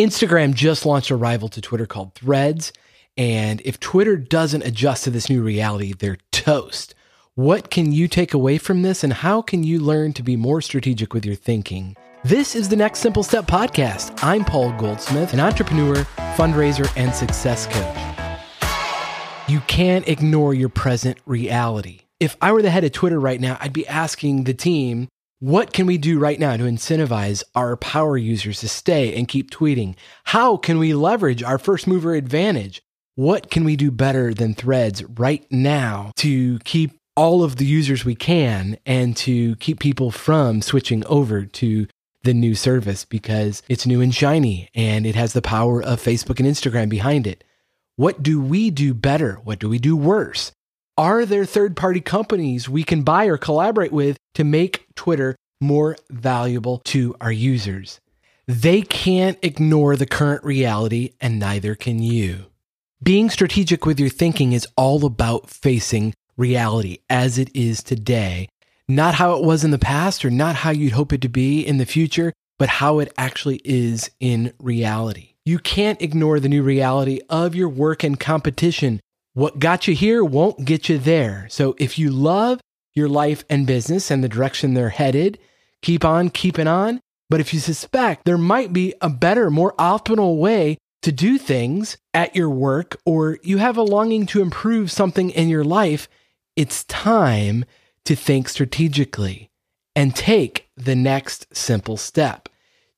Instagram just launched a rival to Twitter called Threads. And if Twitter doesn't adjust to this new reality, they're toast. What can you take away from this, and how can you learn to be more strategic with your thinking? This is the Next Simple Step podcast. I'm Paul Goldsmith, an entrepreneur, fundraiser, and success coach. You can't ignore your present reality. If I were the head of Twitter right now, I'd be asking the team, what can we do right now to incentivize our power users to stay and keep tweeting? How can we leverage our first mover advantage? What can we do better than threads right now to keep all of the users we can and to keep people from switching over to the new service because it's new and shiny and it has the power of Facebook and Instagram behind it. What do we do better? What do we do worse? Are there third party companies we can buy or collaborate with to make Twitter more valuable to our users? They can't ignore the current reality, and neither can you. Being strategic with your thinking is all about facing reality as it is today, not how it was in the past or not how you'd hope it to be in the future, but how it actually is in reality. You can't ignore the new reality of your work and competition. What got you here won't get you there. So if you love your life and business and the direction they're headed, keep on keeping on. But if you suspect there might be a better, more optimal way to do things at your work, or you have a longing to improve something in your life, it's time to think strategically and take the next simple step.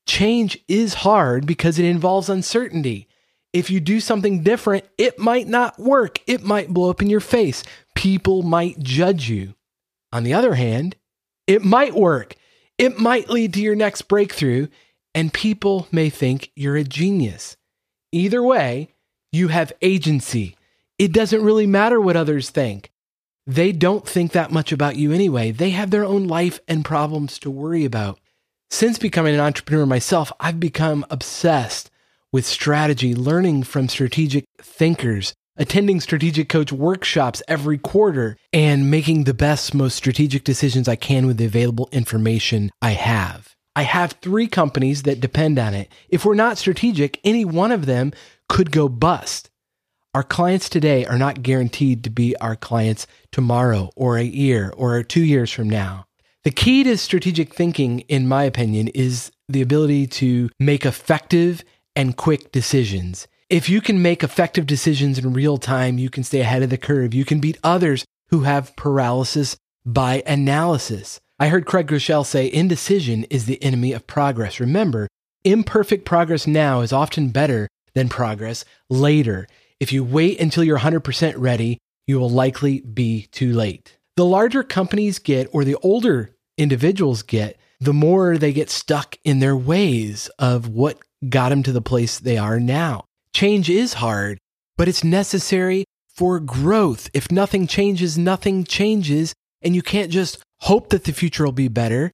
Change is hard because it involves uncertainty. If you do something different, it might not work. It might blow up in your face. People might judge you. On the other hand, it might work. It might lead to your next breakthrough, and people may think you're a genius. Either way, you have agency. It doesn't really matter what others think. They don't think that much about you anyway. They have their own life and problems to worry about. Since becoming an entrepreneur myself, I've become obsessed with strategy, learning from strategic thinkers, attending strategic coach workshops every quarter, and making the best, most strategic decisions I can with the available information I have. I have three companies that depend on it. If we're not strategic, any one of them could go bust. Our clients today are not guaranteed to be our clients tomorrow or a year or two years from now. The key to strategic thinking, in my opinion, is the ability to make effective and quick decisions. If you can make effective decisions in real time, you can stay ahead of the curve. You can beat others who have paralysis by analysis. I heard Craig Groeschel say indecision is the enemy of progress. Remember, imperfect progress now is often better than progress later. If you wait until you're 100% ready, you will likely be too late. The larger companies get, or the older individuals get, the more they get stuck in their ways of what got them to the place they are now. Change is hard, but it's necessary for growth. If nothing changes, nothing changes. And you can't just hope that the future will be better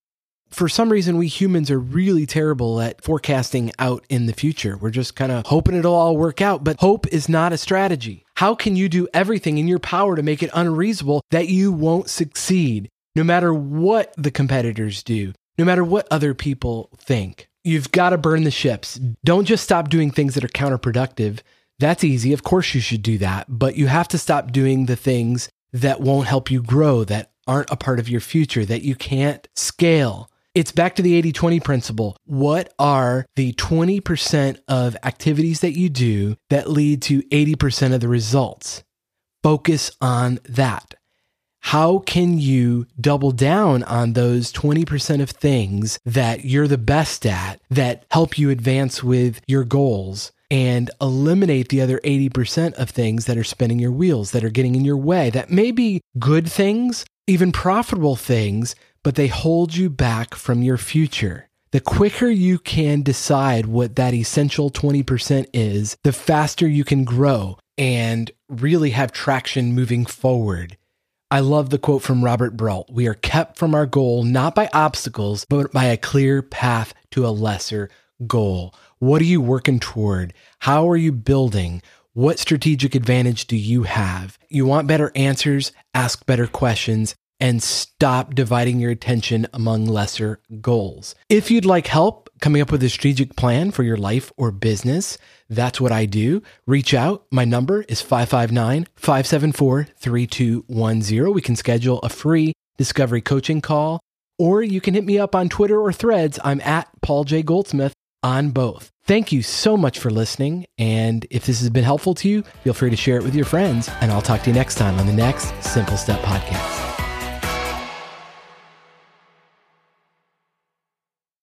for some reason, we humans are really terrible at forecasting out in the future. We're just kind of hoping it'll all work out, but hope is not a strategy. How can you do everything in your power to make it unreasonable that you won't succeed, no matter what the competitors do, no matter what other people think? You've got to burn the ships. Don't just stop doing things that are counterproductive. That's easy. Of course, you should do that, but you have to stop doing the things that won't help you grow, that aren't a part of your future, that you can't scale it's back to the 80 20 principle. What are the 20% of activities that you do that lead to 80% of the results? Focus on that. How can you double down on those 20% of things that you're the best at that help you advance with your goals? and eliminate the other 80% of things that are spinning your wheels, that are getting in your way, that may be good things, even profitable things, but they hold you back from your future. The quicker you can decide what that essential 20% is, the faster you can grow and really have traction moving forward. I love the quote from Robert Brault We are kept from our goal not by obstacles, but by a clear path to a lesser goal. What are you working toward? How are you building? What strategic advantage do you have? You want better answers? Ask better questions and stop dividing your attention among lesser goals. If you'd like help coming up with a strategic plan for your life or business, that's what I do. Reach out. My number is 559 574 3210. We can schedule a free discovery coaching call, or you can hit me up on Twitter or threads. I'm at Paul J. Goldsmith on both. Thank you so much for listening. And if this has been helpful to you, feel free to share it with your friends. And I'll talk to you next time on the next Simple Step Podcast.